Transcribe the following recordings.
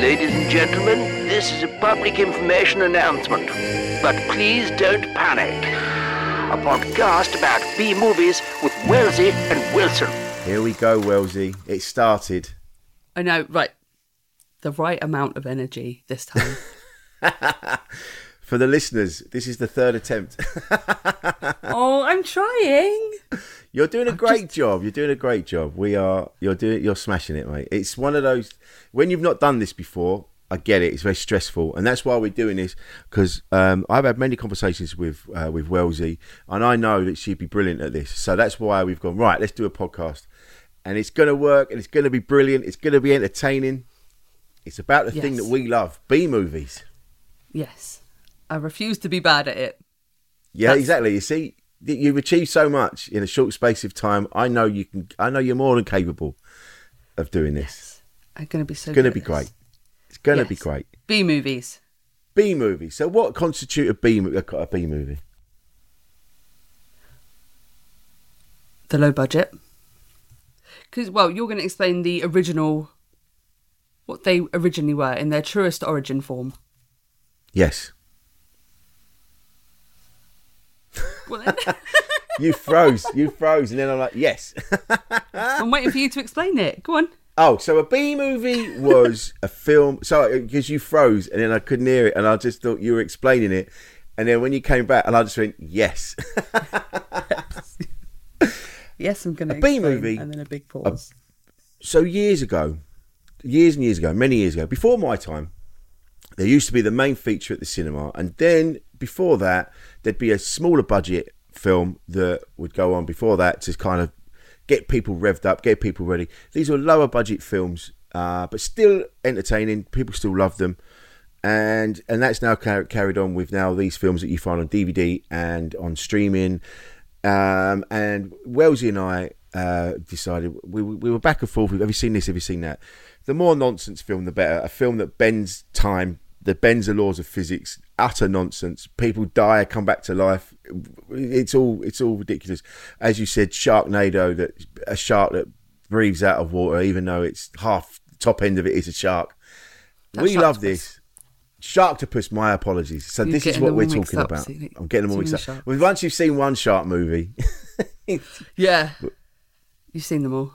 Ladies and gentlemen, this is a public information announcement. But please don't panic. A podcast about B movies with Wellsy and Wilson. Here we go, Wellsy. It started. I know, right. The right amount of energy this time. For the listeners, this is the third attempt. oh, I'm trying. You're doing a great job. You're doing a great job. We are. You're doing. You're smashing it, mate. It's one of those when you've not done this before. I get it. It's very stressful, and that's why we're doing this. Because um, I've had many conversations with uh, with Wellsy, and I know that she'd be brilliant at this. So that's why we've gone right. Let's do a podcast, and it's going to work, and it's going to be brilliant. It's going to be entertaining. It's about the thing that we love: B movies. Yes. I refuse to be bad at it. Yeah, That's- exactly. You see, you've achieved so much in a short space of time. I know you can. I know you're more than capable of doing this. Yes. I'm going to be so It's going to be great. It's going to be great. B movies. B movie. So, what constitute a B a B movie? The low budget. Because, well, you're going to explain the original, what they originally were in their truest origin form. Yes. Well, then, You froze. you froze, and then I'm like, yes. I'm waiting for you to explain it. Go on. oh, so a B movie was a film. So uh, because you froze, and then I couldn't hear it, and I just thought you were explaining it, and then when you came back, and I just went, yes. Yes, I'm going to A B movie. And then a big pause. so years ago, years and years ago, many years ago, before my time, there used to be the main feature at the cinema, and then before that, there'd be a smaller budget film that would go on before that to kind of get people revved up, get people ready. These were lower budget films, uh, but still entertaining. People still love them. And and that's now car- carried on with now these films that you find on DVD and on streaming. Um, and Wellsy and I uh, decided we, we were back and forth. Have you seen this? Have you seen that? The more nonsense film, the better. A film that bends time, that bends the laws of physics. Utter nonsense. People die, come back to life. It's all it's all ridiculous. As you said, Sharknado. That a shark that breathes out of water, even though it's half top end of it is a shark. That we love this. Sharktopus, my apologies. So You're this is what we're talking up, about. see, I'm getting them all mixed up. Well, once you've seen one shark movie, Yeah. You've seen them all.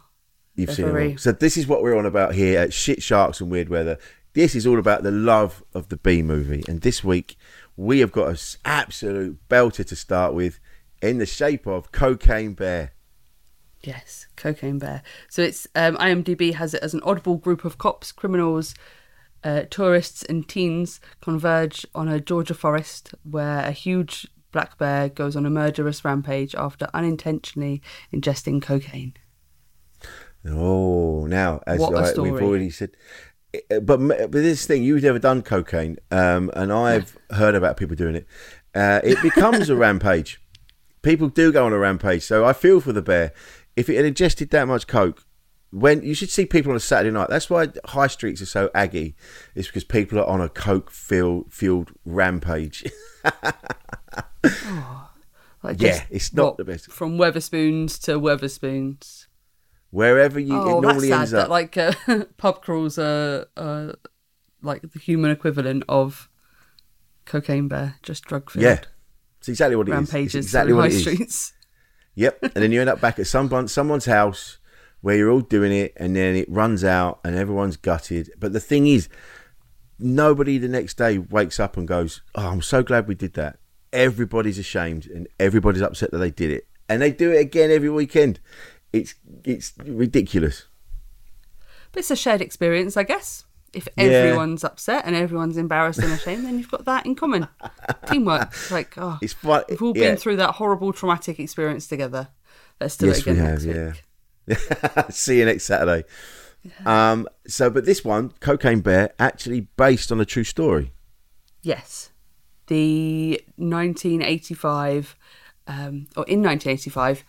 you've They're seen them all. So this is what we're on about here at Shit Sharks and Weird Weather. This is all about the love of the B movie. And this week, we have got an absolute belter to start with in the shape of Cocaine Bear. Yes, Cocaine Bear. So it's um, IMDb has it as an oddball group of cops, criminals, uh, tourists, and teens converge on a Georgia forest where a huge black bear goes on a murderous rampage after unintentionally ingesting cocaine. Oh, now as I- we've already said, but but this thing you've never done cocaine, um, and I've heard about people doing it. Uh, it becomes a rampage. People do go on a rampage, so I feel for the bear. If it had ingested that much coke, when you should see people on a Saturday night. That's why high streets are so aggy. It's because people are on a coke fueled fueled rampage. Like Yeah, it's not the best. From Wetherspoons to Wetherspoons. Wherever you, oh, it normally that's sad. ends That up. like uh, pub crawls are uh, like the human equivalent of Cocaine Bear, just drug filled. yeah, it's exactly what it is. Rampages exactly through what high it is. streets. Yep. And then you end up back at someone, someone's house where you're all doing it, and then it runs out, and everyone's gutted. But the thing is, nobody the next day wakes up and goes, "Oh, I'm so glad we did that." Everybody's ashamed, and everybody's upset that they did it, and they do it again every weekend. It's it's ridiculous. But it's a shared experience, I guess. If Yeah. everyone's upset and everyone's embarrassed and ashamed, then you've got that in common. Teamwork. Like, oh, It's fun. we've all yeah. been through that horrible traumatic experience together. Let's do Yes, it we again have. next Yeah. week. See you next Saturday. Um. So, but this one, Cocaine Bear, actually based on a true story. Yes. The 1985, um, or in 1985,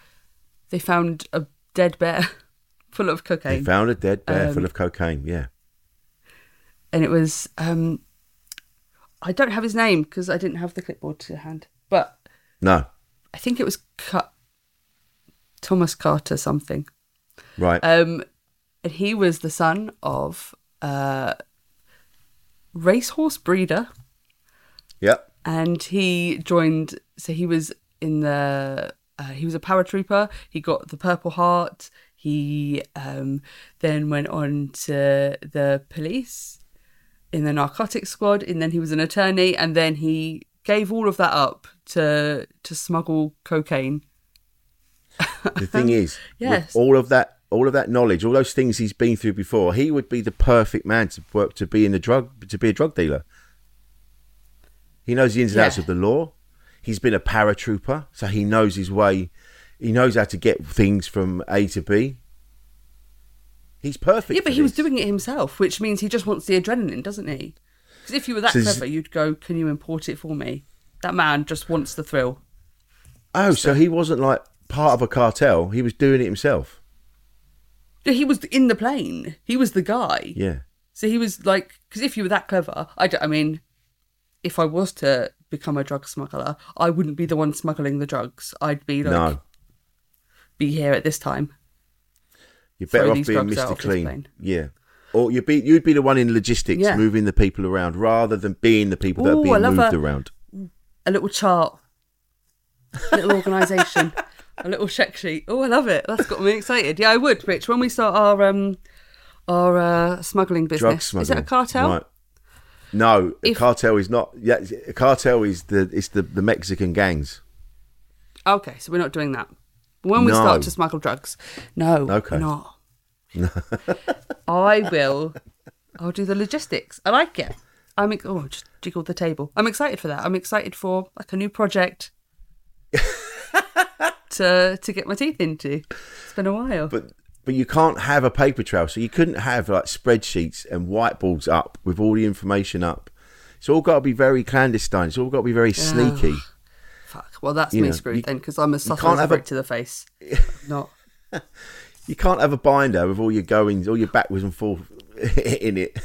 they found a dead bear full of cocaine. They found a dead bear Um, full of cocaine. Yeah. and it was, um, I don't have his name because I didn't have the clipboard to hand, but No. I think it was Cut Thomas Carter something. Right. Um, and he was the son of uh, racehorse breeder, Yep. and he joined. So he was in the. Uh, he was a paratrooper. He got the Purple Heart. He um, then went on to the police in the narcotics squad, and then he was an attorney, and then he gave all of that up to to smuggle cocaine. The thing is, Yes. all of that, all of that knowledge, all those things he's been through before, he would be the perfect man to work to be in the drug to be a drug dealer. He knows the ins and outs Yeah. of the law. He's been a paratrooper, so he knows his way. He knows how to get things from A to B. He's perfect. Yeah, but he was doing it himself, which means he just wants the adrenaline, doesn't he? Because if you were that So clever, you'd go, "Can you import it for me?" That man just wants the thrill. Oh, so he wasn't like part of a cartel. He was doing it himself. Yeah, He was in the plane. He was the guy. Yeah. So he was like, because if you were that clever, I, don't- I mean, if I was to become a drug smuggler, I wouldn't be the one smuggling the drugs. I'd be like, no, be here at this time. You're better off being Mr. Clean. Yeah. Or you'd be you'd be the one in logistics, Yeah. moving the people around, rather than being the people that Ooh, are I being love moved a- around. A little chart, a little organisation, a little check sheet. Oh, I love it. That's got me excited. Yeah, I would, Rich. When we start our um our uh, smuggling business, Drug is smuggling. it a cartel? Right. No, If- cartel is not. Yeah, cartel is the it's the, the Mexican gangs. Okay, so we're not doing that. When we No. start to smuggle drugs, no, Okay. not. I will. I'll do the logistics. I like it. I'm oh, just jiggle the table. I'm excited for that. I'm excited for like a new project to to get my teeth into. It's been a while. But but you can't have a paper trail, so you couldn't have like spreadsheets and whiteboards up with all the information up. It's all got to be very clandestine. It's all got to be very sneaky. Fuck. Well, that's You me know, screwed you- then because I'm a subtle as a have a- to the face. not. You can't have a binder with all your goings, all your backwards and forth in it.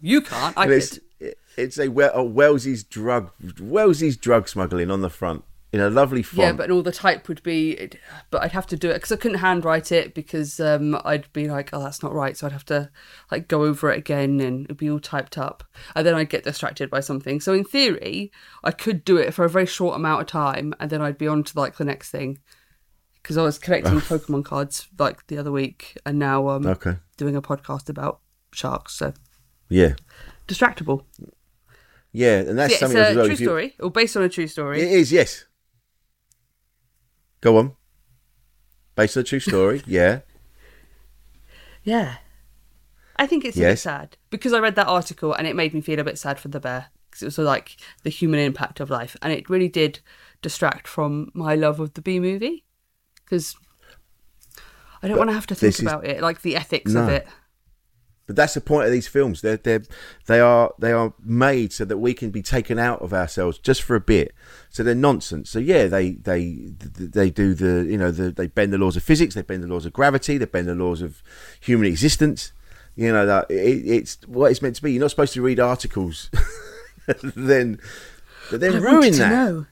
You can't. I And it's could. it's a, Wel- a Wells's drug Wells's drug smuggling on the front in a lovely font. Yeah, but all the type would be, but I'd have to do it because I couldn't handwrite it because um, I'd be like, oh, that's not right. So I'd have to like go over it again and it'd be all typed up, and then I'd get distracted by something. So in theory, I could do it for a very short amount of time, and then I'd be on to like the next thing. Because I was collecting Pokemon cards like the other week, and now um, okay. doing a podcast about sharks. So Yeah. distractible. Yeah, and that's Yeah, it's something as a well. true if you- story, or based on a true story. It is, yes. Go on. Based on a true story, yeah. Yeah. I think it's a bit Yes. sad because I read that article and it made me feel a bit sad for the bear because it was like the human impact of life and it really did distract from my love of the B movie because I don't But want to have to think this is- about it like the ethics of it. But that's the point of these films. They're they're they are they are made so that we can be taken out of ourselves just for a bit. So they're nonsense. So yeah, they they they do the you know the, they bend the laws of physics, they bend the laws of gravity, they bend the laws of human existence. You know that it, it's what it's meant to be. You're not supposed to read articles. then but then I ruin that. know.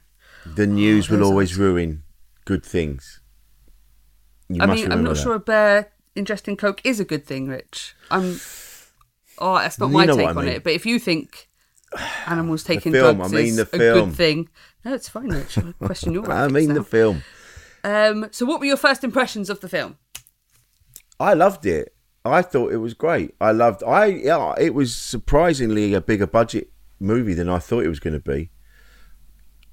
The oh, news will those always ruin good things. You I mean, I'm not that. sure a bear ingesting coke is a good thing, Rich. I'm. Oh, that's not You my take on mean. it. But if you think animals taking film, drugs I mean is a good thing, no, it's fine, Rich. I question your. I mean now. the film. Um, so, what were your first impressions of the film? I loved it. I thought it was great. I loved. I yeah. It was surprisingly a bigger budget movie than I thought it was going to be.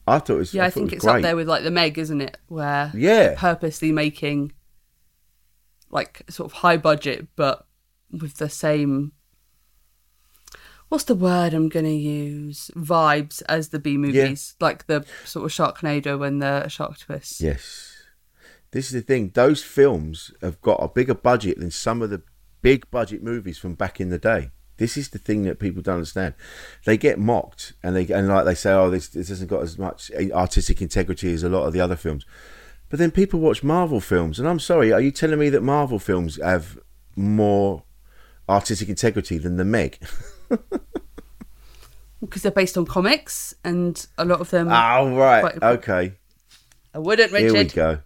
I thought it was. Yeah, I, it think it's great. up there with like the Meg, isn't it? Where Yeah. purposely making like sort of high budget, but with the same. What's the word I'm gonna use? Vibes as the B movies, like the sort of Sharknado and the Shark Twist. Yes. This is the thing. Those films have got a bigger budget than some of the big budget movies from back in the day. This is the thing that people don't understand. They get mocked, and they and like they say, "Oh, this this hasn't got as much eh, artistic integrity as a lot of the other films." But then people watch Marvel films, and I'm sorry, are you telling me that Marvel films have more artistic integrity than the Meg? because they're based on comics, and a lot of them. Oh right, Quite- okay. I wouldn't, Richard. Here we go.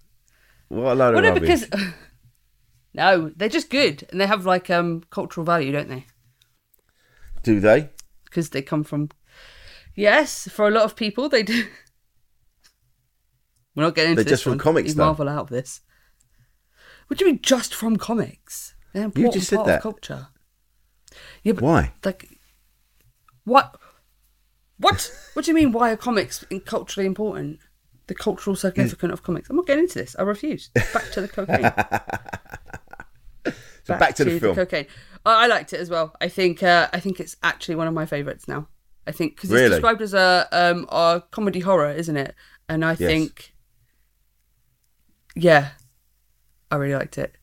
What a load Well, of no, rubbish. because no, they're just good, and they have like um cultural value, don't they? Do they? because they come from. Yes, for a lot of people, they do. We're not getting into They're this just from one. comics, Leave though. Marvel out of this. What do you mean, just from comics? They're an You important just said part that. of culture. Yeah, but Why? like, what? What? what do you mean? Why are comics in- culturally important? The cultural significance of comics. I'm not getting into this. I refuse. Back to the cocaine. So back, to, the film. cocaine. I I liked it as well. I think. Uh, I think it's actually one of my favourites now. I think because it's Really? described as a um a comedy horror, isn't it? And I think, yeah, I really liked it.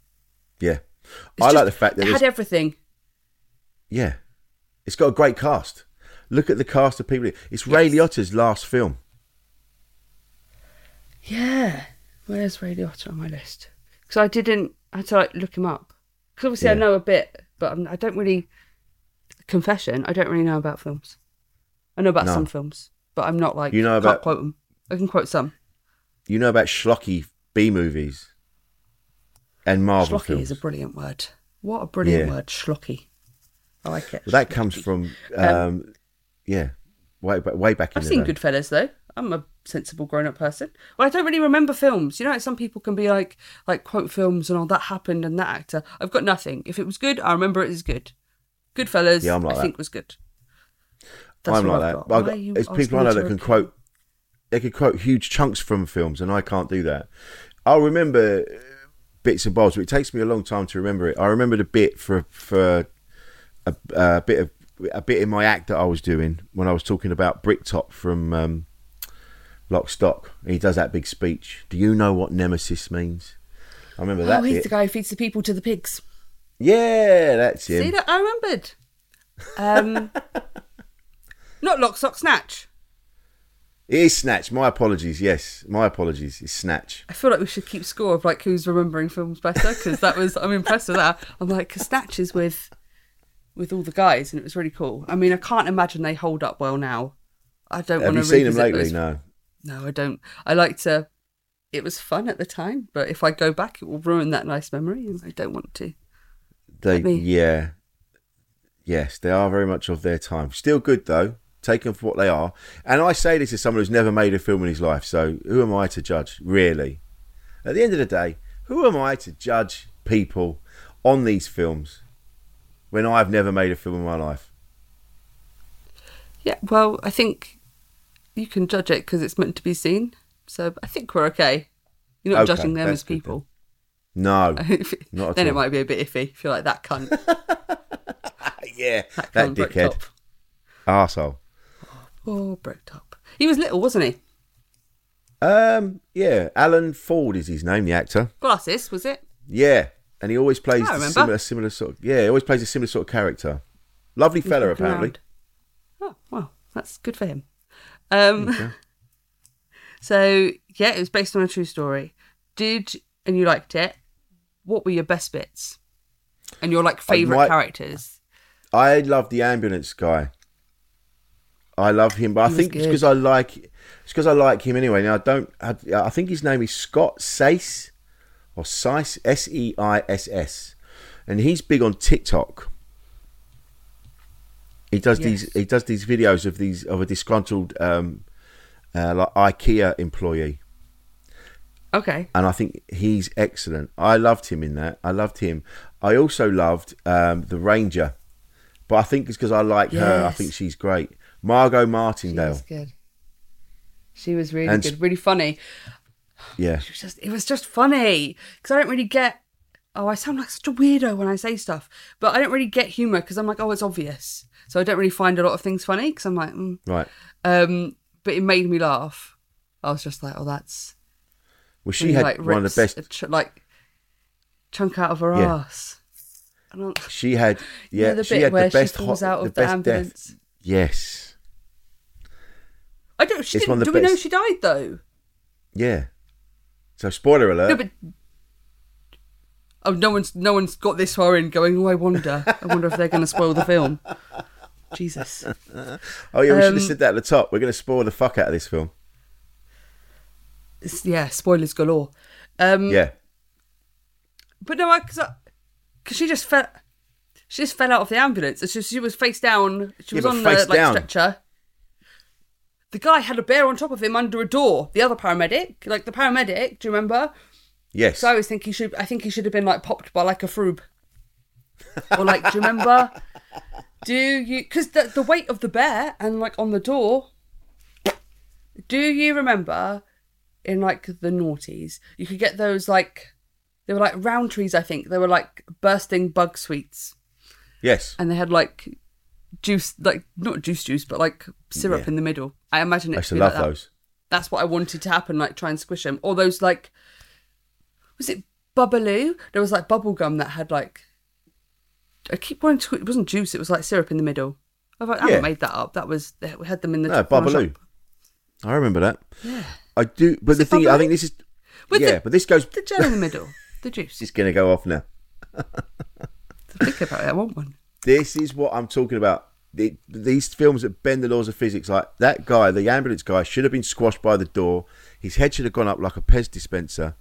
yeah. It's I like the fact that it had everything. yeah, it's got a great cast. Look at the cast of people. It's Ray Liotta's last film. Yeah, where's Ray Liotta on my list? Because I didn't. I had to like look him up. Because obviously I know a bit, but I'm, I don't really. Confession: I don't really know about films. I know about No. some films, but I'm not like You know about- quote them. I can quote some. You know about schlocky B movies and Marvel Schlocky films. is a brilliant word. What a brilliant Yeah. word, schlocky. I like it. Well, that comes from, um, yeah, way back, way back I've seen day. Goodfellas though. I'm a sensible grown-up person. Well, I don't really remember films. You know, like some people can be like, like quote films and all that happened and that actor. I've got nothing. If it was good, I remember it as good. Goodfellas, Yeah, I'm like I that. think was good. That's I'm like I've that. got. Got, there's people I know that can quote. They can quote huge chunks from films, and I can't do that. I'll remember bits and bobs, but it takes me a long time to remember it. I remember the bit for for a, a bit of a bit in my act that I was doing when I was talking about Bricktop from um, Lock Stock. He does that big speech. Do you know what nemesis means? I remember that Oh, he's bit. the guy who feeds the people to the pigs. Yeah, that's him. See that? I remembered. Um, not lock, stock, snatch. It is Snatch. My apologies. Yes, my apologies. It's Snatch. I feel like we should keep score of like who's remembering films better because that was I'm impressed with that. I'm like, cause Snatch is with with all the guys and it was really cool. I mean, I can't imagine they hold up well now. I don't Have want you to seen them lately? those- No. No, I don't. I like to. It was fun at the time, but if I go back, it will ruin that nice memory, and I don't want to. They, me- yeah, yes, they are very much of their time. Still good though, taken for what they are. And I say this as someone who's never made a film in his life, so who am I to judge? Really, at the end of the day, who am I to judge people on these films when I've never made a film in my life? Yeah, well, I think you can judge it because it's meant to be seen. So I think we're okay. You're not Okay, judging them as good people. No, If- Not then it might be a bit iffy. If you're like that cunt, yeah, that that dickhead, arsehole. Oh, Bricktop. He was little, wasn't he? Um, yeah, Alan Ford is his name, the actor. Glasses, was it? Yeah, and he always plays I a similar, similar sort. Of, yeah, he always plays a similar sort of character. Lovely fella, apparently. around. Oh, well, that's good for him. Um, so yeah, it was based on a true story. Did and you liked it? What were your best bits? And your like favorite might- characters? I love the ambulance guy. I love him, but I He was think it's because I like it's because I like him anyway. Now I don't. I, I think his name is Scott Sace or Sice S E I S S, and he's big on TikTok. He does these. He does these videos of these of a disgruntled um, uh, like IKEA employee. Okay. and I think he's excellent. I loved him in that. I loved him. I also loved um, the Ranger, but I think it's because I like her. I think she's great. Margo She Martindale. was good. She was really And- good, really funny. Yeah, It was just, it was just funny because I don't really get. Oh, I sound like such a weirdo when I say stuff, but I don't really get humor because I'm like, oh, it's obvious. So I don't really find a lot of things funny because I'm like, mm. right. um, but it made me laugh. I was just like, oh, that's Well, she had like, one of the best. ch- like chunk out of her Yeah. ass. She had You know yeah. the she bit had where the she best falls hot- out of the best ambulance? Death. Yes. I don't. She didn't, do the we know she died though? Yeah. So spoiler alert. No, but oh, no one's no one's got this far in going. Oh, I wonder. I wonder if they're going to spoil the film. Jesus. oh yeah, we should um, have said that at the top. We're going to spoil the fuck out of this film. Yeah, spoilers galore. Um, Yeah. But no, because because she just fell. she just fell out of the ambulance. It's just she was face down. She Yeah, was on the like down. stretcher. The guy had a bear on top of him under a door. The other paramedic, like the paramedic, do you remember? Yes. So I always think he should. I think he should have been like popped by like a Frube, or like, do you remember? Do you? Because the the weight of the bear and like on the door. Do you remember, in like the noughties, you could get those like, they were like round trees. I think they were like bursting bug sweets, yes. and they had like juice, like not juice juice, but like syrup Yeah. in the middle. I imagine it. I used to love like that those. that's what I wanted to happen, like try and squish them. Or those like was it Bubbaloo? There was like bubble gum that had like I keep wanting to it wasn't juice, it was like syrup in the middle. I've, I haven't Yeah. made that up. That was we had them in the No, shop. I remember that. Yeah. I do, but the it thing, I think this is. With yeah, the- but this goes. The gel in the middle. The juice. It's going to go off now. Think about it, I want one. This is what I'm talking about. The, these films that bend the laws of physics, like that guy, the ambulance guy, should have been squashed by the door. His head should have gone up like a Pez dispenser,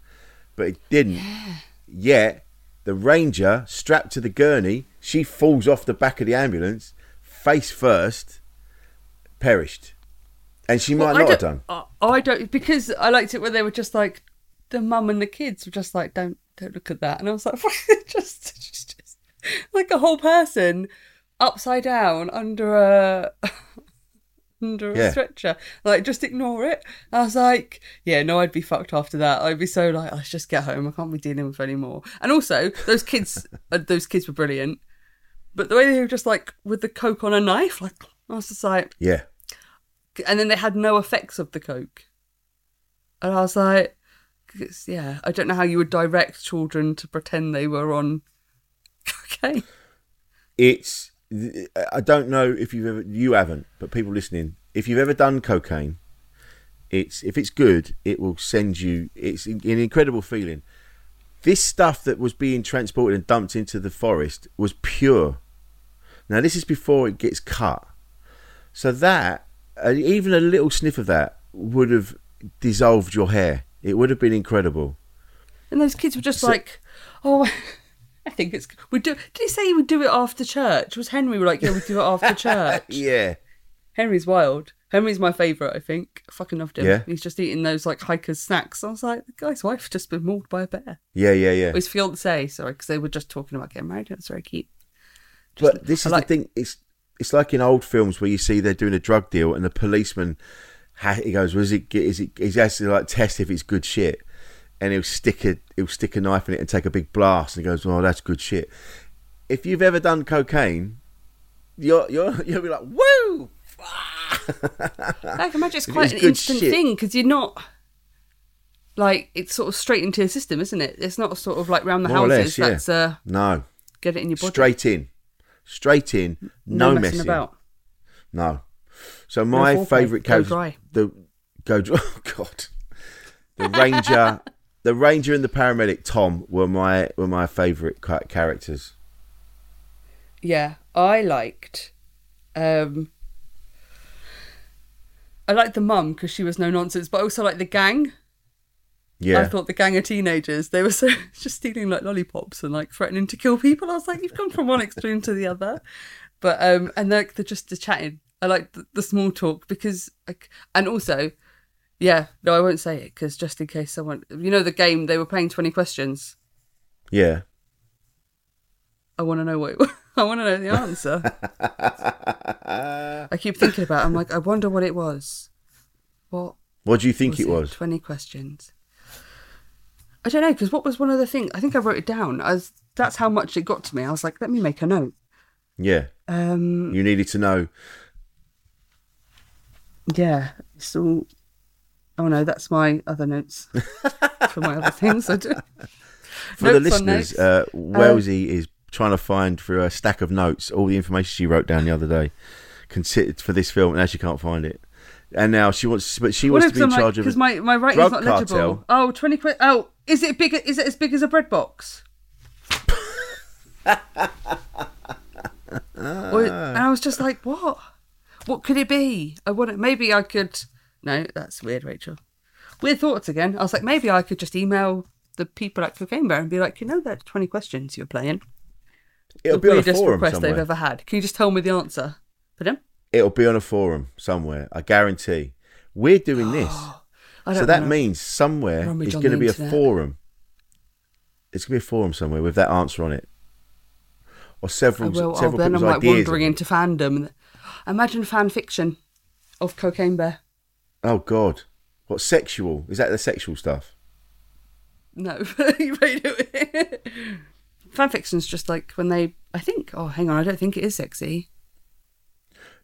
but it didn't. Yet, the ranger strapped to the gurney, she falls off the back of the ambulance, face first, perished. And she might Well, not have done. I I don't because I liked it when they were just like the mum and the kids were just like don't don't look at that, and I was like just, just like a whole person upside down under a under a Yeah. stretcher, like just ignore it. I was like, yeah, no, I'd be fucked after that. I'd be so like, let's just get home. I can't be dealing with any more. And also, those kids, uh, those kids were brilliant. But the way they were just like with the coke on a knife, like I was just like, Yeah. and then they had no effects of the coke. And I was like, yeah, I don't know how you would direct children to pretend they were on cocaine. it's I don't know if you've ever you haven't, but people listening, if you've ever done cocaine, it's if it's good, it will send you. It's an incredible feeling. This stuff that was being transported and dumped into the forest was pure. Now this is before it gets cut, so that uh, even a little sniff of that would have dissolved your hair. It would have been incredible. And those kids were just So- like, oh, I think it's we do. Did he say he would do it after church? Was Henry like, yeah, we do it after church? Yeah, Henry's wild. Henry's my favourite, I think. I fucking loved him. Yeah. He's just eating those like hikers snacks. I was like, the guy's wife's just been mauled by a bear. yeah, yeah, yeah. Or his fiance, sorry, because they were just talking about getting married. That's very cute. But this I is like- the thing. It's it's like in old films where you see they're doing a drug deal and the policeman ha- he goes, "Was it? Is it? He has to like test if it's good shit." And he'll stick a he'll stick a knife in it and take a big blast and he goes, "Oh, that's good shit." If you've ever done cocaine, you're you're you'll be like, "Woo!" I can imagine it's quite is an instant shit. thing because you're not like it's sort of straight into your system, isn't it? It's not sort of like round the More or houses. less, yeah. That's uh, No, get it in your body. straight in, straight in, no, messing, messing about. No. So my foreplay. favourite Go dry. the go dry. Oh God, the ranger, the ranger and the paramedic Tom were my were my favourite characters. Yeah, I liked. um I liked the mum because she was no nonsense, but I also like the gang. Yeah, I thought the gang of teenagers they were so just stealing like lollipops and like threatening to kill people. I was like, you've gone from one extreme to the other. But um, and like they're just the chatting. I like the, the small talk because like, and also, yeah, no, I won't say it because just in case someone, you know, the game they were playing twenty questions. yeah. I want to know what. It, I want to know the answer. I keep thinking about. It. I'm like, I wonder what it was. What What do you think it was? Twenty questions. I don't know because what was one of the things? I think I wrote it down. As that's how much it got to me. I was like, let me make a note. Yeah, Um, you needed to know. yeah. So, oh no, that's my other notes for my other things. I do. For the Notes on listeners, uh, Wellsy is trying to find through a stack of notes all the information she wrote down the other day, considered for this film, and now she can't find it. And now she wants, but she wants to be in charge of. because my my writing's drug not legible. cartel. Oh, 20 que- Oh, is it big? Is it as big as a bread box? Or- and I was just like, what? What could it be? I want Maybe I could. No, that's weird, Rachael. Weird thoughts again. I was like, maybe I could just email the people at Cocaine Bear and be like, you know, that twenty questions you're playing. It'll the be on a forum request somewhere. they've ever had. Can you just tell me the answer? Pardon? It'll be on a forum somewhere. I guarantee. We're doing this, so that means somewhere is going to be a forum. It's going to be a forum somewhere with that answer on it, or I several will. Oh, then I'm like wandering into fandom. Imagine fan fiction of Cocaine Bear. Oh God, what sexual? Is that the sexual stuff? No, you ready to it? Fan fiction's just like when they. I think. Oh, hang on. I don't think it is sexy.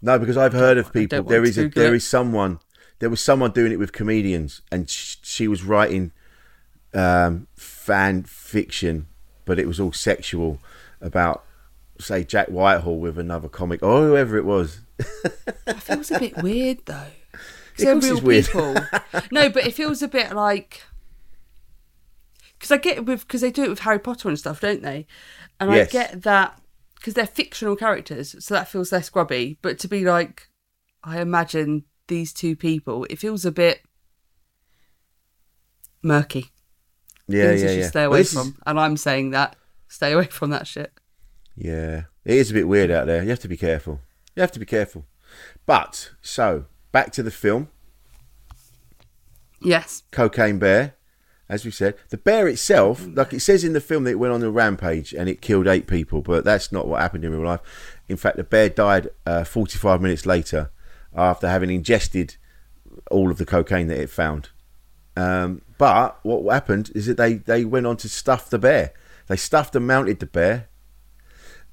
No, because I've heard of people. There is a Google there it. is someone. There was someone doing it with comedians, and sh- she was writing um, fan fiction, but it was all sexual about, say, Jack Whitehall with another comic or whoever it was. that feels a bit weird though. Because they're real weird. people. no, but it feels a bit like. Because I get it with because they do it with Harry Potter and stuff, don't they? And Yes. I get that because they're fictional characters, so that feels less grubby. But to be like, I imagine these two people, it feels a bit murky. Yeah, Things yeah, you should yeah. stay away this is- from. And I'm saying that stay away from that shit. Yeah, it is a bit weird out there. You have to be careful. You have to be careful. But so back to the film, Yes. Cocaine Bear. As we said, the bear itself, like it says in the film, that it went on a rampage and it killed eight people, but that's not what happened in real life. In fact, the bear died uh, 45 minutes later after having ingested all of the cocaine that it found. Um, but what happened is that they, they went on to stuff the bear. They stuffed and mounted the bear,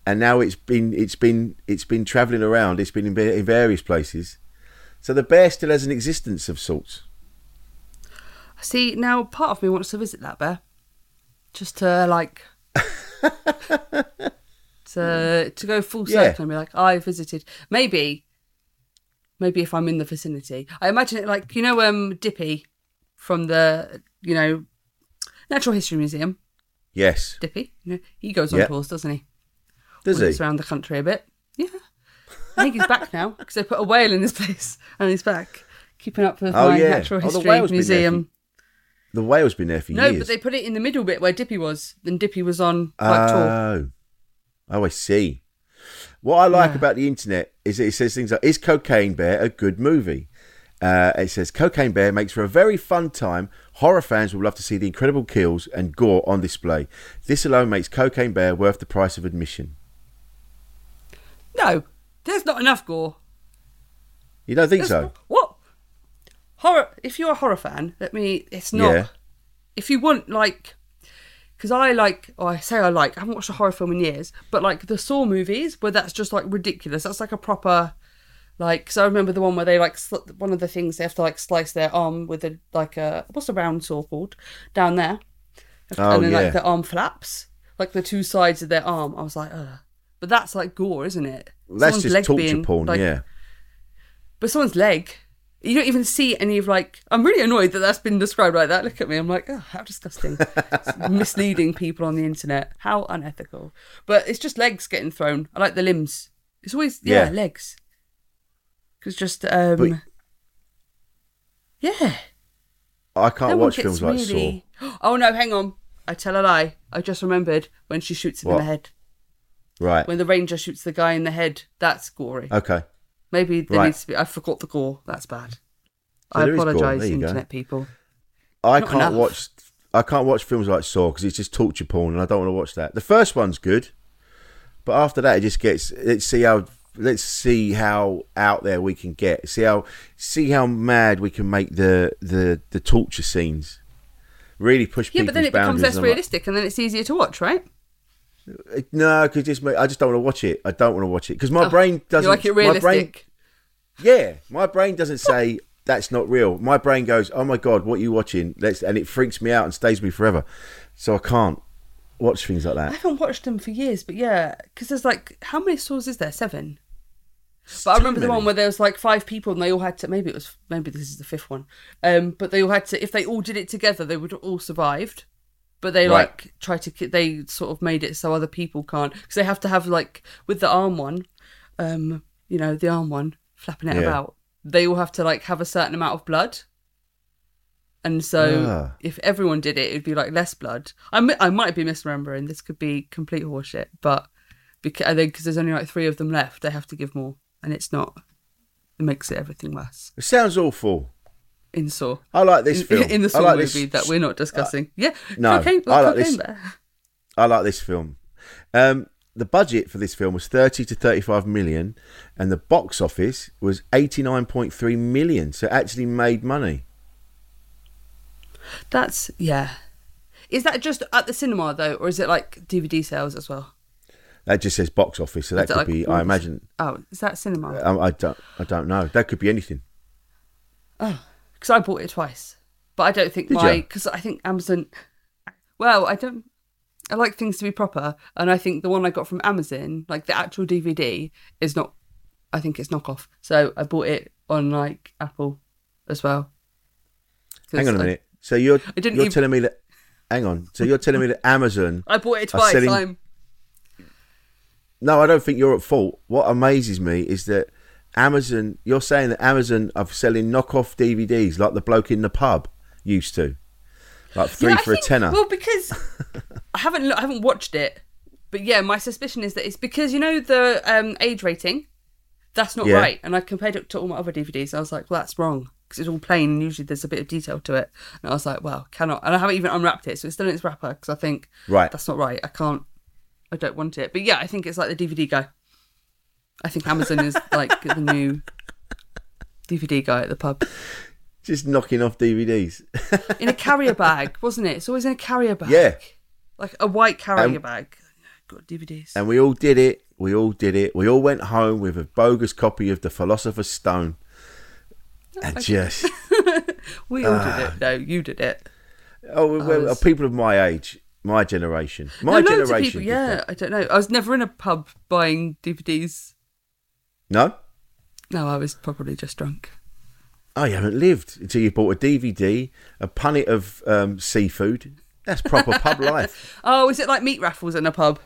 and now it's been it's been it's been travelling around. It's been in, in various places. So the bear still has an existence of sorts. See, now part of me wants to visit that bear, just to like, to to go full Yeah. circle and be like, I visited. Maybe, maybe if I'm in the vicinity, I imagine it like you know, um, Dippy from the you know, Natural History Museum. Yes, Dippy, you know, he goes on Yeah. tours, doesn't he? does he? Wanders around the country a bit. Yeah, I think he's back now because they put a whale in his place and he's back, keeping up with Oh, my yeah. Natural Oh, the History whale's been there for Museum. The whale's been there for No, years. No, but they put it in the middle bit where Dippy was. Then Dippy was on like tour. Oh, oh, I see. What I like Yeah. about the internet is that it says things like, "Is Cocaine Bear a good movie?" Uh, it says Cocaine Bear makes for a very fun time. Horror fans will love to see the incredible kills and gore on display. This alone makes Cocaine Bear worth the price of admission. No, there's not enough gore. You don't think There's so? not- what horror? If you're a horror fan, let me. It's not. Yeah. If you want like, because I like, or I say I like. I haven't watched a horror film in years, but like the Saw movies, where that's just like ridiculous. That's like a proper. Like, because I remember the one where they like sl- one of the things they have to like slice their arm with a like a what's a round saw called down there, Oh, and then yeah. like the arm flaps, like the two sides of their arm. I was like, ugh. But that's like gore, isn't it? That's Someone's just leg torture being, porn. like, yeah. but someone's leg. You don't even see any of like. I'm really annoyed that that's been described like that. Look at me. I'm like, oh, how disgusting. Misleading people on the internet. How unethical. But it's just legs getting thrown. I like the limbs. It's always yeah, Yeah. legs. Because just um, But- yeah. I can't no watch films like really... Oh no, hang on. I tell a lie. I just remembered when she shoots him in the head. Right. When the ranger shoots the guy in the head, that's gory. Okay. Maybe there Right. needs to be. I forgot the gore. That's bad. So I there is gore. apologise, you go. internet people. I Not can't enough. watch. I can't watch films like Saw because it's just torture porn, and I don't want to watch that. The first one's good, but after that, it just gets. Let's see how. Let's see how out there we can get. See how. See how mad we can make the the the torture scenes. Really push Yeah, but then it becomes less I'm like, realistic, and then it's easier to watch, right? No, because just I just don't want to watch it. I don't want to watch it because my brain doesn't. Oh, you like it My brain, yeah, my brain doesn't say that's not real. My brain goes, "Oh my god, what are you watching?" Let's, and it freaks me out and stays me forever. So I can't watch things like that. I haven't watched them for years, but yeah, because there's like how many stores is there? Seven. But I remember the one where there was like five people and they all had to. Maybe it was. Maybe this is the fifth one. Um, but they all had to. If they all did it together, they would have all survived. But they Right. like try to. They sort of made it so other people can't because they have to have like with the arm one, um, you know, the arm one flapping it Yeah. about. They all have to like have a certain amount of blood. And so, Ah. if everyone did it, it'd be like less blood. I mi- I might be misremembering. This could be complete horseshit, but because because there's only like three of them left, they have to give more, and it's not. It makes it everything worse. It sounds awful. In Saw, I like this in, film. in the Saw like movie this, that we're not discussing. yeah, no, cocaine, I like this-. I like this film. Um, the budget for this film was 30 to 35 million, and the box office was 89.3 million. So it actually made money. That's yeah. Is that just at the cinema though, or is it like DVD sales as well? That just says box office, so that could like be. I imagine. Oh, is that cinema? Um, I don't. I don't know. That could be anything. Because I bought it twice, but I don't think Did my because I think Amazon. Well, I don't. I like things to be proper, and I think the one I got from Amazon, like the actual DVD, is not. I think it's knockoff. So I bought it on like Apple as well. Hang on a minute. So you're I didn't you're even- telling me that. Hang on. So you're telling me that Amazon. I bought it twice. selling- I'm No, I don't think you're at fault. What amazes me is that Amazon. You're saying that Amazon are selling knockoff DVDs like the bloke in the pub used to, like three Yeah, for a tenner. Well, because I haven't I haven't watched it, but yeah, my suspicion is that it's because you know the um, age rating, that's not Yeah. right, and I compared it to all my other DVDs. And I was like, well, that's wrong because it's all plain, and usually there's a bit of detail to it. And I was like, well, cannot, and I haven't even unwrapped it, so it's still in its wrapper because I think Right. that's not right. I can't, I don't want it. But yeah, I think it's like the DVD guy. I think Amazon is like the new DVD guy at the pub Just knocking off DVDs. in a carrier bag, wasn't it? It's always in a carrier bag. Yeah. like a white carrier bag. Got DVDs. and we all did it. We all did it. We all went home with a bogus copy of The Philosopher's Stone. And just we all Ah. did it. No, you did it. oh, well, was- people of my age, my generation, my no, generation. people. Yeah. I don't know. I was never in a pub buying DVDs. No, No, I was probably just drunk. oh, you haven't lived until you bought a DVD, a punnet of um, seafood. That's proper pub life. Oh, is it like meat raffles in a pub?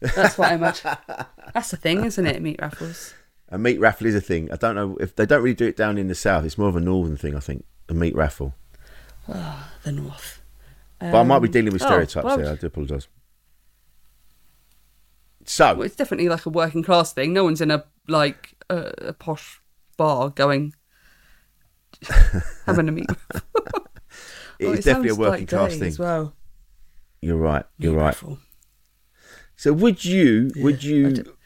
That's what I imagine. That's the thing, isn't it? Meat raffles. A meat raffle is a thing. I don't know if they don't really do it down in the south. It's more of a northern thing, I think. A meat raffle. The north. But I might be Um, dealing with oh, stereotypes well, there. I do apologise. So, Well, it's definitely like a working class thing. No one's in a like a, a posh bar going having a meet. it Oh, is definitely a working like class thing. as well. You're right. You're Meat right. So would you? would you?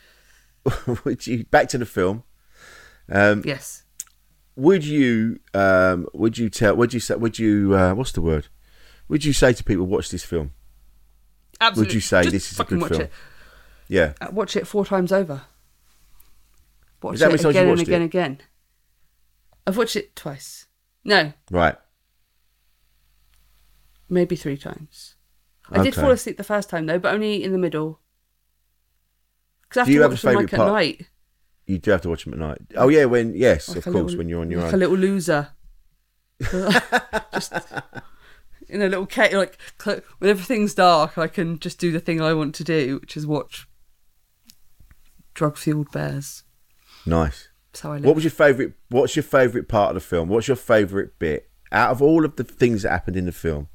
would you? Back to the film. Um, Yes. would you? Um, would you tell? Would you say? Would you? Uh, what's the word? Would you say to people, watch this film? Absolutely. Would you say Just this is a good film? It. Yeah. Uh, Watch it four times over. Watch Is that how it many times you again and watched again it? and again. I've watched it twice. No, Right. maybe three times. I did Okay. fall asleep the first time though, but only in the middle. Because I have Do you to have a watch them like favourite part? at night. You do have to watch them at night. Oh yeah, when yes, Like of a course, little- when you're on your like own. a little loser. just in a little cave, like cl- when everything's dark, I can just do the thing I want to do, which is watch drug fueled bears. Nice. How I live. What was your favourite? What's your favourite part of the film? What's your favourite bit out of all of the things that happened in the film?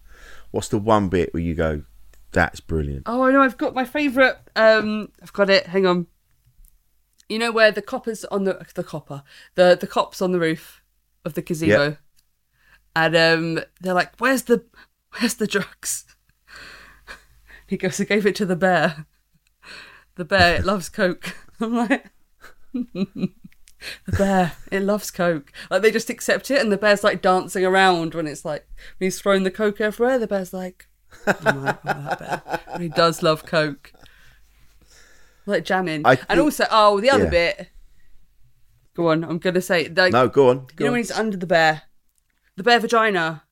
What's the one bit where you go, "That's brilliant"? Oh, I know. I've got my favourite. Um, I've got it. Hang on. You know where the coppers on the the copper the the cops on the roof of the gazebo, and um, they're like, "Where's the where's the drugs?" He goes, "I gave it to the bear. The bear it loves coke." I'm like. The bear, it loves coke. Like they just accept it, and the bear's like dancing around when it's like when he's throwing the coke everywhere. The bear's like, I'm like, that bear. And he does love coke, like jamming. And also, oh, the other yeah. bit. Go on, I'm gonna say like No, go on. you Go know on. when he's under the bear, the bear vagina.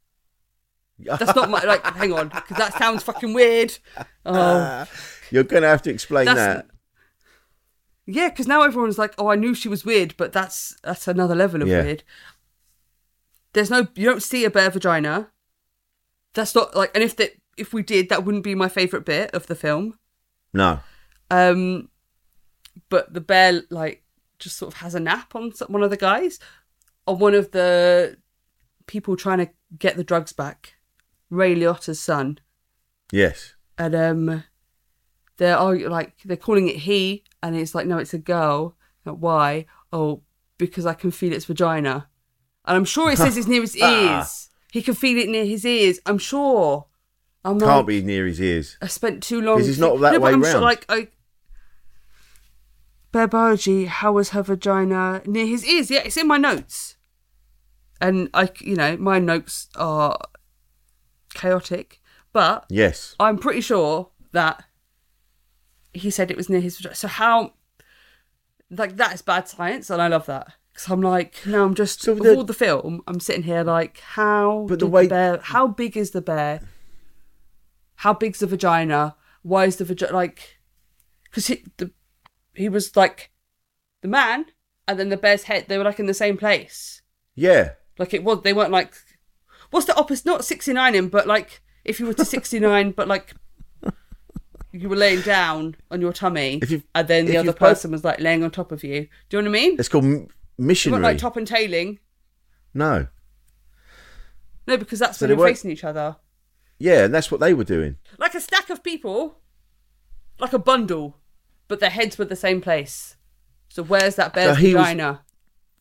That's not my like. hang on, because that sounds fucking weird. Oh, You're gonna have to explain That's- that. Yeah, because now everyone's like, "Oh, I knew she was weird," but that's that's another level of Yeah. weird. There's no, you don't see a bare vagina. That's not like, and if that if we did, that wouldn't be my favorite bit of the film. No. Um, but the bear like just sort of has a nap on some- one of the guys, on one of the people trying to get the drugs back, Ray Liotta's son Yes. and um they're argu- like they're calling it he, and it's like no, it's a girl. Why? Oh, because I can feel its vagina, and I'm sure it says it's near his ah. ears. He can feel it near his ears. I'm sure. I'm Can't like, be near his ears. I spent too long. 'Cause it's not that no, but way I'm sure, round. like I. Biology. How was her vagina near his ears? Yeah, it's in my notes, and I, you know, my notes are chaotic, but Yes. I'm pretty sure that he said it was near his vagina. So how, like that is bad science, and I love that because I'm like, no, I'm just So the- all the film. I'm sitting here like, how? But the way- bear, how big is the bear? How big's the vagina? Why is the vagina like? Because he the he was like the man, and then the bear's head. They were like in the same place. Yeah. Like it was. They weren't like. What's the opposite? Not sixty nine in, but like if you were to sixty nine, but like you were laying down on your tummy, and then the other person was like laying on top of you. Do you know what I mean? It's called m- They weren't missionary. like top and tailing. no. No, because that's So when they they're weren't- facing each other, Yeah, and that's what they were doing. like a stack of people, like a bundle, but their heads were the same place. So where's that bear's was- vagina?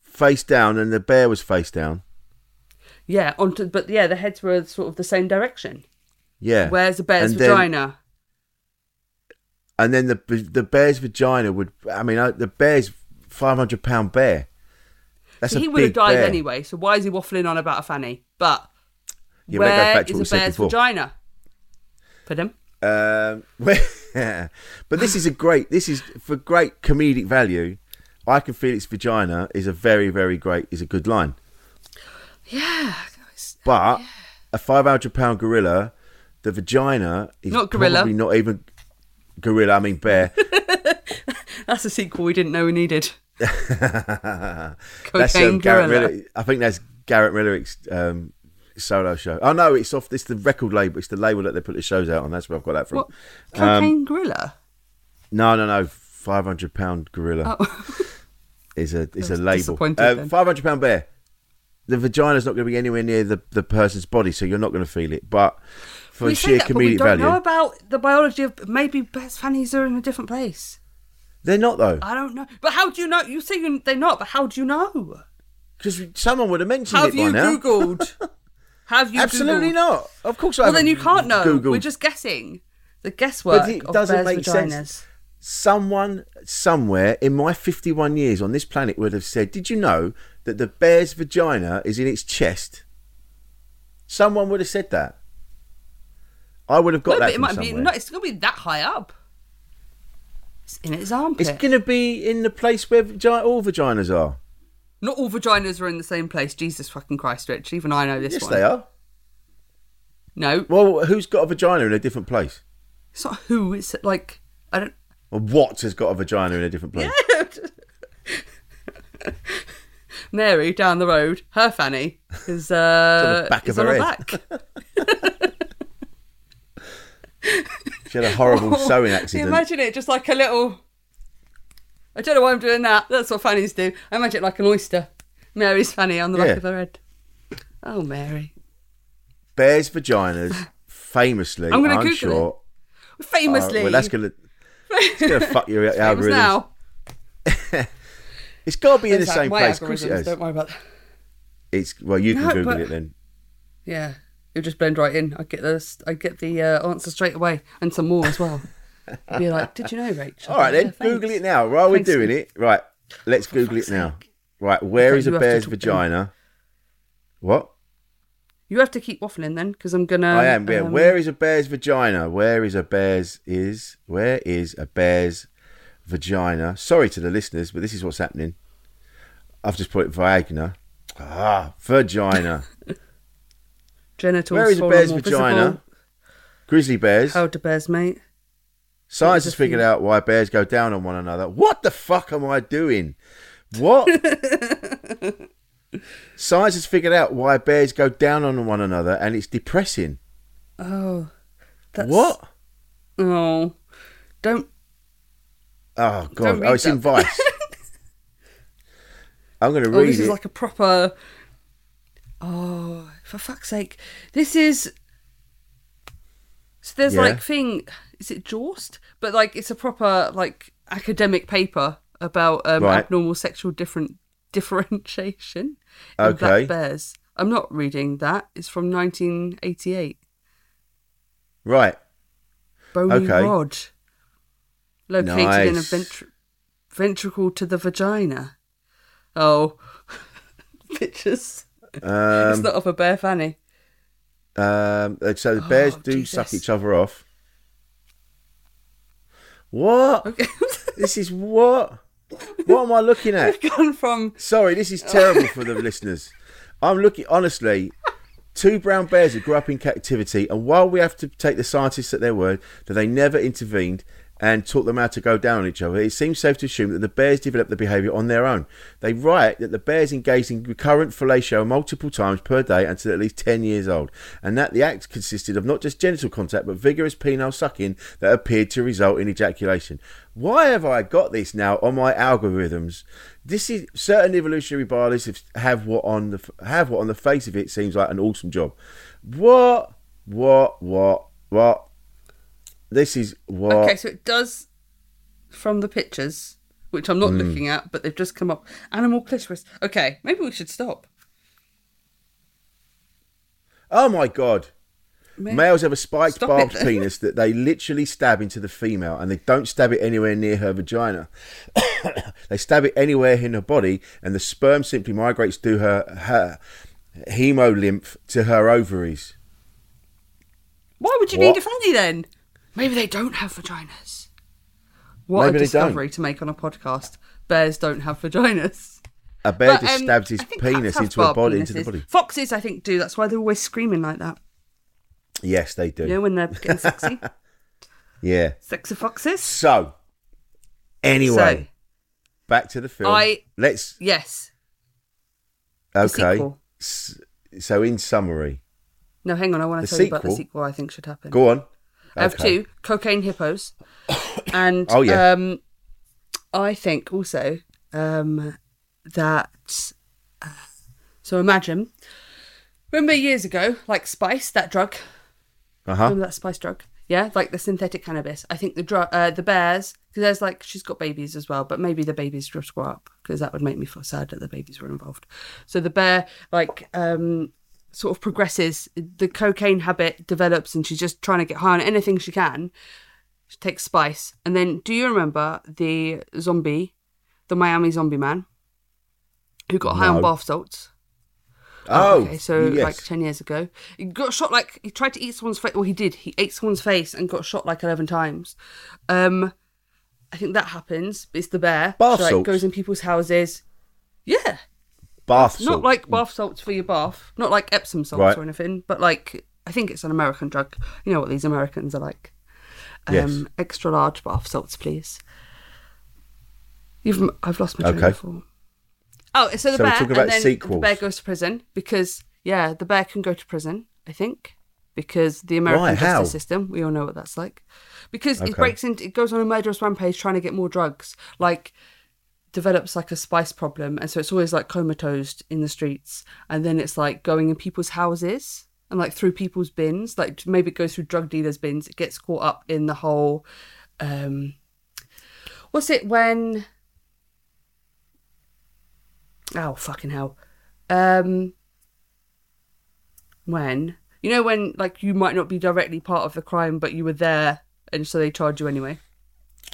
Face down, and the bear was face down. Yeah, onto but yeah, the heads were sort of the same direction. Yeah. Where's the bear's And vagina? And then the the bear's vagina would. I mean, uh, the bear's five hundred pound bear. That's So he would have died bear. anyway. So why is he waffling on about a fanny? But Yeah, but where to is a bear's vagina? Put him. Um, where- but this is a great. This is for great comedic value. I can feel its vagina is a very, very great. Is a good line. Yeah. But a five hundred pound gorilla, the vagina is Not gorilla. probably not even gorilla. I mean bear. That's a sequel we didn't know we needed. that's Cocaine um, Garrett. Miller. I think that's Garrett Millerick's um, solo show. Oh no, it's off. It's the record label. It's the label that they put the shows out on. That's where I've got that from. What? Cocaine gorilla? No, no, no. Five hundred pound gorilla is a is a label. Uh. Five hundred pound bear. The vagina's not going to be anywhere near the, the person's body, so you're not going to feel it. But for we say sheer that, but we don't value, know about the biology of maybe bear's fannies are in a different place. they're not though, I don't know. But how do you know? You say you- they're not, but how do you know? because someone would have mentioned Have it by now. Have you googled? Have you Absolutely Googled? not. Of course, I Well, then you can't know. Googled. We're just guessing. The guesswork But it doesn't make vaginas. sense. Someone somewhere in my 51 years on this planet would have said, "Did you know that the bear's vagina is in its chest?" Someone would have said that. I would have got No, that but it might be. somewhere. No, it's going to be that high up. It's in its armpit. It's going to be in the place where vagi- all vaginas are. Not all vaginas are in the same place. Jesus fucking Christ, Rich. Even I know this Yes, one. they are. No, Well, who's got a vagina in a different place? it's not who. It's like I don't. Or what has got a vagina in a different place? Mary down the road, her fanny is uh, on the back is of her on head. back. She had a horrible oh, sewing accident. Imagine it just like a little. I don't know why I'm doing that. That's what fannies do. I imagine it like an oyster. Mary's fanny on the Yeah. back of her head. Oh, Mary. Bears' vaginas famously, I'm gonna I'm Google sure. Famously. Oh, well, that's it's gonna fuck your algorithms. now. It's got to be in the That's same place. Of course it. Don't worry about that. It's well, you can No, Google but- it then. Yeah, you'll just blend right in. I get this. I get the uh, answer straight away, and some more as well. Be like, did you know, Rachael? All right then, Yeah. Google it now. While we're doing it, right? Let's Google it now. Right, where is a bear's vagina? What? You have to keep waffling then, because I'm gonna. I am. Yeah. um, where is a bear's vagina? Where is a bear's is? Where is a bear's vagina? Sorry to the listeners, but this is what's happening. I've just put it Viagra. Ah, vagina. genitals? Where is a bear's vagina? visible. Grizzly bears. How do bears, mate? Science has figured out why bears go down on one another. What the fuck am I doing? What? Science has figured out why bears go down on one another, and it's depressing. Oh, that's What? Oh, don't. Oh Don't god! Oh, it's in. Vice. I'm going to Oh, read this it. is like a proper. Oh, for fuck's sake! This is. So there's Yeah. like thing. is it Jawst? But like it's a proper like academic paper about um, Right. abnormal sexual different differentiation in Okay. black bears. I'm not reading that. It's from 1988. Right. Bony Okay. rod located in a Nice. ventr- ventricle to the vagina. Oh, pictures. It's Um, not of a bear fanny. um, so the bears Oh, do suck each other off. What? Okay. This is what? What am I looking at? Gone from Sorry, this is terrible for the listeners. I'm looking honestly. Two brown bears that grew up in captivity, and while we have to take the scientists at their word that they never intervened and taught them how to go down on each other, it seems safe to assume that the bears developed the behaviour on their own. They write that the bears engaged in recurrent fellatio multiple times per day until at least 10 years old, and that the act consisted of not just genital contact but vigorous penile sucking that appeared to result in ejaculation. Why have I got this now on my algorithms? This is certain evolutionary biologists have what on the have what on the face of it seems like an awesome job. What? What? What? What? This is what? Okay, so it does from the pictures, which I'm not Hmm. looking at, but they've just come up. Animal clitoris. Okay, maybe we should stop. Oh my god! Maybe- Males have a spiked Stop barbed penis that they literally stab into the female, and they don't stab it anywhere near her vagina. they stab it anywhere in her body, and the sperm simply migrates through her, her hemolymph to her ovaries. Why would you What? need a fanny then? Maybe they don't have vaginas. What Maybe a discovery to make on a podcast. Bears don't have vaginas. A bear But, just um, stabs his I think cats penis into a barbed body, into the body. Foxes, I think, do. That's why they're always screaming like that. Yes, they do. You know, when they're getting sexy. Yeah. Sexy foxes. So, anyway, back to the film. I- Let's Yes. okay. sequel. S- So, in summary, No, hang on. I want to tell you about the sequel? sequel I think should happen. go on. I have Okay. two cocaine hippos, and Oh, yeah. um, I think also um, that. Uh, so imagine, remember years ago, like spice, that drug. Uh huh. Remember that spice drug? Yeah, like the synthetic cannabis. I think the drug, uh, the bears, because there's like she's got babies as well, but maybe the babies just grow up because that would make me feel sad that the babies were involved. So the bear, like, um, sort of progresses. The cocaine habit develops, and she's just trying to get high on anything she can. She takes spice, and then do you remember the zombie, the Miami zombie man, who got high on bath salts? Oh, okay. So yes. like ten years ago, he got shot. Like he tried to eat someone's face. Well, he did. He ate someone's face and got shot like eleven times. Um, I think that happens. It's the bear. Bath She, like, salts? goes in people's houses. Yeah, bath not salt. like bath salts for your bath, not like Epsom salts Right. or anything, but like I think it's an American drug. You know what these Americans are like. Um, Yes. Extra large bath salts, please. You've I've lost my train Okay. of thought. Oh, so the So we're bear, talking about and then sequels. the bear goes to prison because yeah, the bear can go to prison. I think because the American Why? justice How? system, we all know what that's like. Because Okay. it breaks into, it goes on a murderous rampage trying to get more drugs. Like develops like a spice problem, and so it's always like comatose in the streets, and then it's like going in people's houses and like through people's bins. Like maybe it goes through drug dealers' bins. It gets caught up in the whole. um What's it when? Oh fucking hell! Um, when you know when like you might not be directly part of the crime, but you were there, and so they charge you anyway.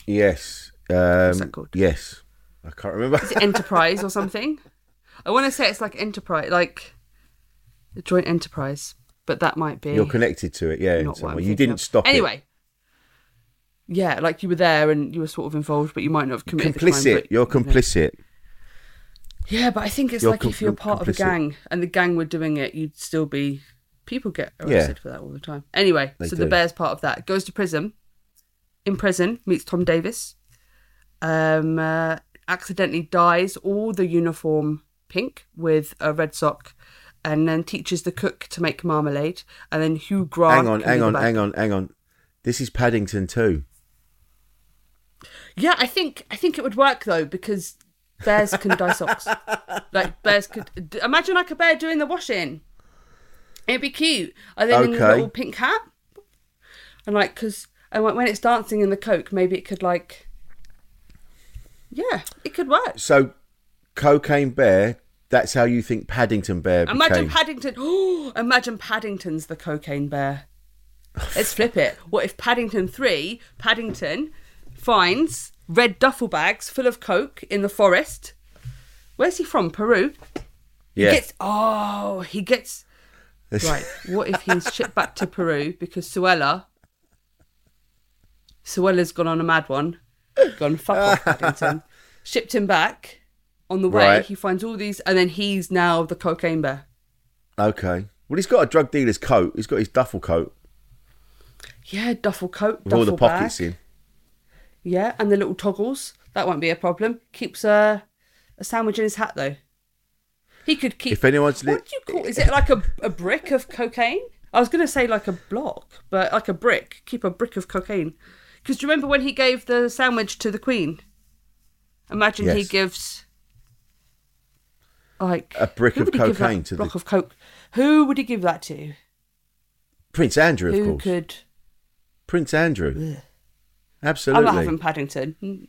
yes. Um, that called? Yes. I can't remember. Is it enterprise or something? I want to say it's like enterprise, like a joint enterprise, but that might be You're connected to it, yeah. Not what. You didn't of. stop it. Anyway, yeah, like you were there and you were sort of involved, but you might not have committed crime, Complicit. but, You're you know. complicit. Yeah, but I think it's You're like com- if you're part of a gang and the gang were doing it, you'd still be. People get Yeah. arrested for that all the time. Anyway, They so do. the bear's part of that. Goes to prison. In prison, meets Tom Davis. Um, uh, accidentally dyes all the uniform pink with a red sock, and then teaches the cook to make marmalade. And then Hugh Grant. Hang on, hang on, hang on, hang on. This is Paddington too. Yeah, I think I think it would work though because bears can dye socks. Like bears could d- imagine like a bear doing the washing. It'd be cute. And then in a little pink hat. And like because when it's dancing in the coke, maybe it could like, yeah, it could work. So, Cocaine Bear. That's how you think Paddington Bear Imagine became. Paddington. Oh, imagine Paddington's the cocaine bear. Let's flip it. What if Paddington 3, Paddington finds red duffel bags full of coke in the forest? Where's he from? Peru? yeah. Gets Oh, he gets Right. What if he's shipped back to Peru because Suella Suella's gone on a mad one. Gone fuck off Paddington. Shipped him back. On the way, Right. he finds all these and then he's now the cocaine bear. Okay. Well, he's got a drug dealer's coat. He's got his duffel coat Yeah, duffel coat, with duffel all the pockets bag. in. Yeah, and the little toggles. That won't be a problem. Keeps a a sandwich in his hat though. He could keep. If anyone's li- what do you call? Is it like a a brick of cocaine? I was going to say like a block, but like a brick. Keep a brick of cocaine. Because do you remember when he gave the sandwich to the Queen? Imagine he gives like A brick of would he give that cocaine to the- block of coke. Who would he give that to? Prince Andrew, of Who course. could? Prince Andrew. I'm Absolutely. not having Paddington.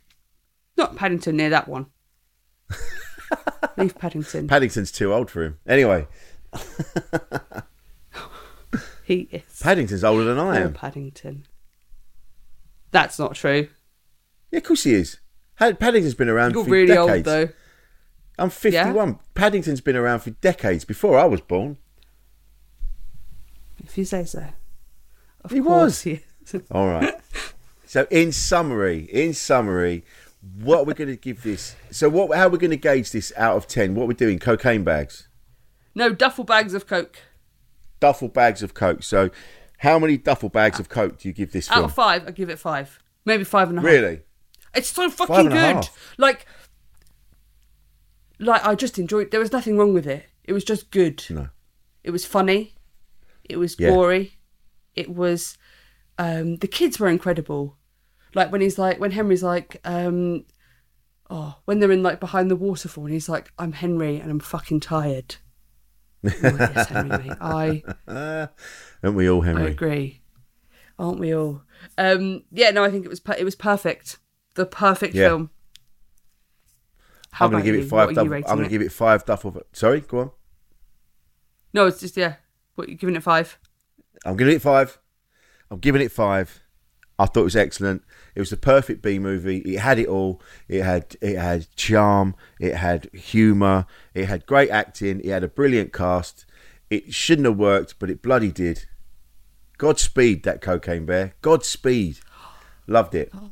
Not Paddington near that one. Leave Paddington. Paddington's too old for him. Anyway, he is. Paddington's older than I am. Paddington. That's not true. Yeah, of course he is. Paddington's been around You're for really decades. old though. I'm 51. Paddington's been around for decades before I was born. If you say so. Of He was. he. All right. so, in summary, in summary, what we're we going to give this? So, what? How are we going to gauge this out of ten? What we're doing? Cocaine bags, no duffel bags of coke. duffel bags of coke. So, how many duffel bags of coke do you give this Out film? of five, I give it five. Maybe five and a half. Really? It's so fucking Five and a good. Like, like I just enjoyed. There was nothing wrong with it. It was just good. No. It was funny. It was Yeah. gory. It was. Um, the kids were incredible. Like when he's like when Henry's like, um, oh, when they're in like behind the waterfall, and he's like, "I'm Henry, and I'm fucking tired." oh, yes, Henry, mate. I Aren't we all, Henry? I agree. Aren't we all? Um, yeah, no, I think it was per- it was perfect. The perfect Yeah. film. How I'm going to give you? it five. What are you Duffel, rating I'm going to give it five duffel. Sorry, go on. No, it's just yeah. What you giving it five? I'm giving it five. I'm giving it five. I thought it was excellent. It was the perfect B movie. It had it all. It had it had charm. It had humour. It had great acting. It had a brilliant cast. It shouldn't have worked, but it bloody did. Godspeed, that cocaine bear. Godspeed. Loved it. Oh.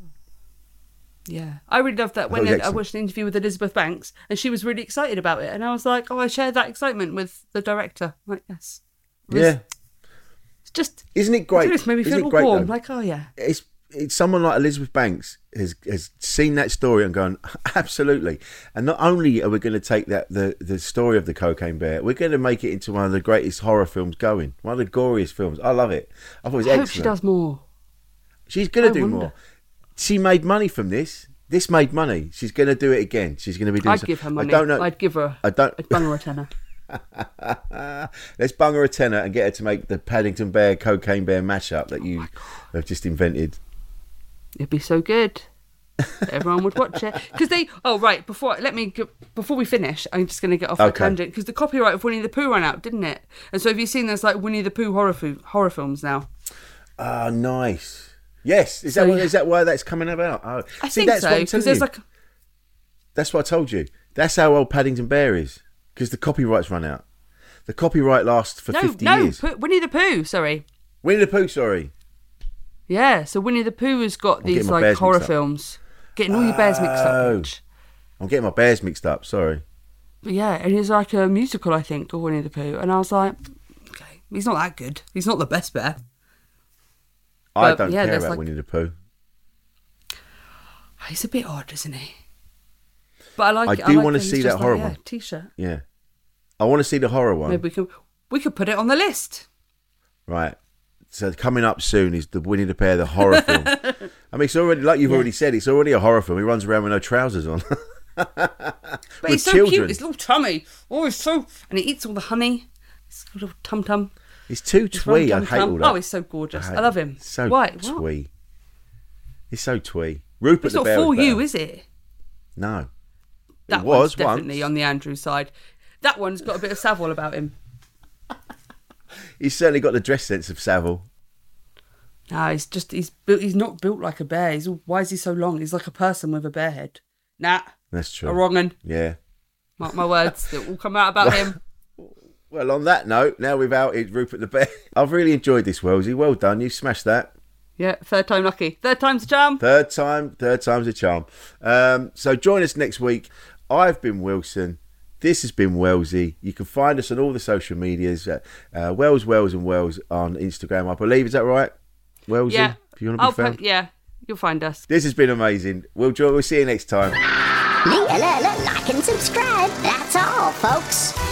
Yeah, I really loved that when I, I watched an interview with Elizabeth Banks, and she was really excited about it, and I was like, oh, I share that excitement with the director. I'm like, yes, It was- Yeah. it's just Isn't it great? It just made me feel it all great, warm. though? Like, oh yeah, it's it's someone like Elizabeth Banks has has seen that story and gone absolutely. And not only are we going to take that the the story of the cocaine bear, we're going to make it into one of the greatest horror films going, one of the goriest films. I love it. I thought it was I hope excellent. she does more. She's going to do wonder. more. She made money from this. This made money. She's going to do it again. She's going to be doing. I'd give her money. I don't know. I'd give her. I don't. I'd bung her a tenner. Let's bung her a tenner and get her to make the Paddington Bear cocaine bear mashup that Oh you have just invented. It'd be so good. Everyone would watch it because they. Oh right, before let me before we finish, I'm just going to get off the Okay. tangent because the copyright of Winnie the Pooh ran out, didn't it? And so have you seen there's like Winnie the Pooh horror fo- horror films now? Ah, nice. Yes, is So, that why- is that why that's coming about? Oh, I see, think that's so because there's you. like That's what I told you. That's how old Paddington Bear is because the copyrights run out. The copyright lasts for no fifty no years. Pooh- Winnie the Pooh. Sorry, Winnie the Pooh, sorry. Yeah. So Winnie the Pooh has got these like bears horror mixed up. films, getting all your bears mixed up. Oh. Mitch. I'm getting my bears mixed up. Sorry. But yeah, and it's like a musical, I think, of Winnie the Pooh, and I was like, okay, he's not that good. He's not the best bear. I But, don't yeah, care there's about like- Winnie the Pooh. He's a bit odd, isn't he? But I like. I do like wanna that he's see just that horror like, yeah, one. T-shirt. Yeah, I want to see the horror one. Maybe we could we could put it on the list. Right. So coming up soon is the Winnie the Pooh, the horror film. I mean, it's already like you've Yeah. already said. It's already a horror film. He runs around with no trousers on. But he's so children. cute. His little tummy. Oh, he's so and he eats all the honey. His little tum tum. He's too twee. I hate all that. Oh, he's so gorgeous. I, love him. So Why? What? twee. It's so twee. Rupert It's the not Bear for you, is it? No. That it was definitely once. on the Andrew side. That one's got a bit of Savile about him. He's certainly got the dress sense of Savile. Nah, he's just he's built. He's not built like a bear. He's all, why is he so long? He's like a person with a bear head. Nah, That's true. a wrong un. Yeah. Mark my words. It will come out about him. Well, on that note, now we've outed Rupert the Bear. I've really enjoyed this, Wellsy. Well done. You smashed that. Yeah, third time lucky. Third time's a charm. Third time, third time's a charm. Um, so join us next week. I've been Wilson. This has been Wellsy. You can find us on all the social medias. Uh, uh, Wells, Wells, and Wells on Instagram, I believe. Is that right? Wellsy? Yeah. If you want to be I'll found. put, yeah, you'll find us. This has been amazing. We'll, join, we'll see you next time. Like and subscribe. That's all, folks.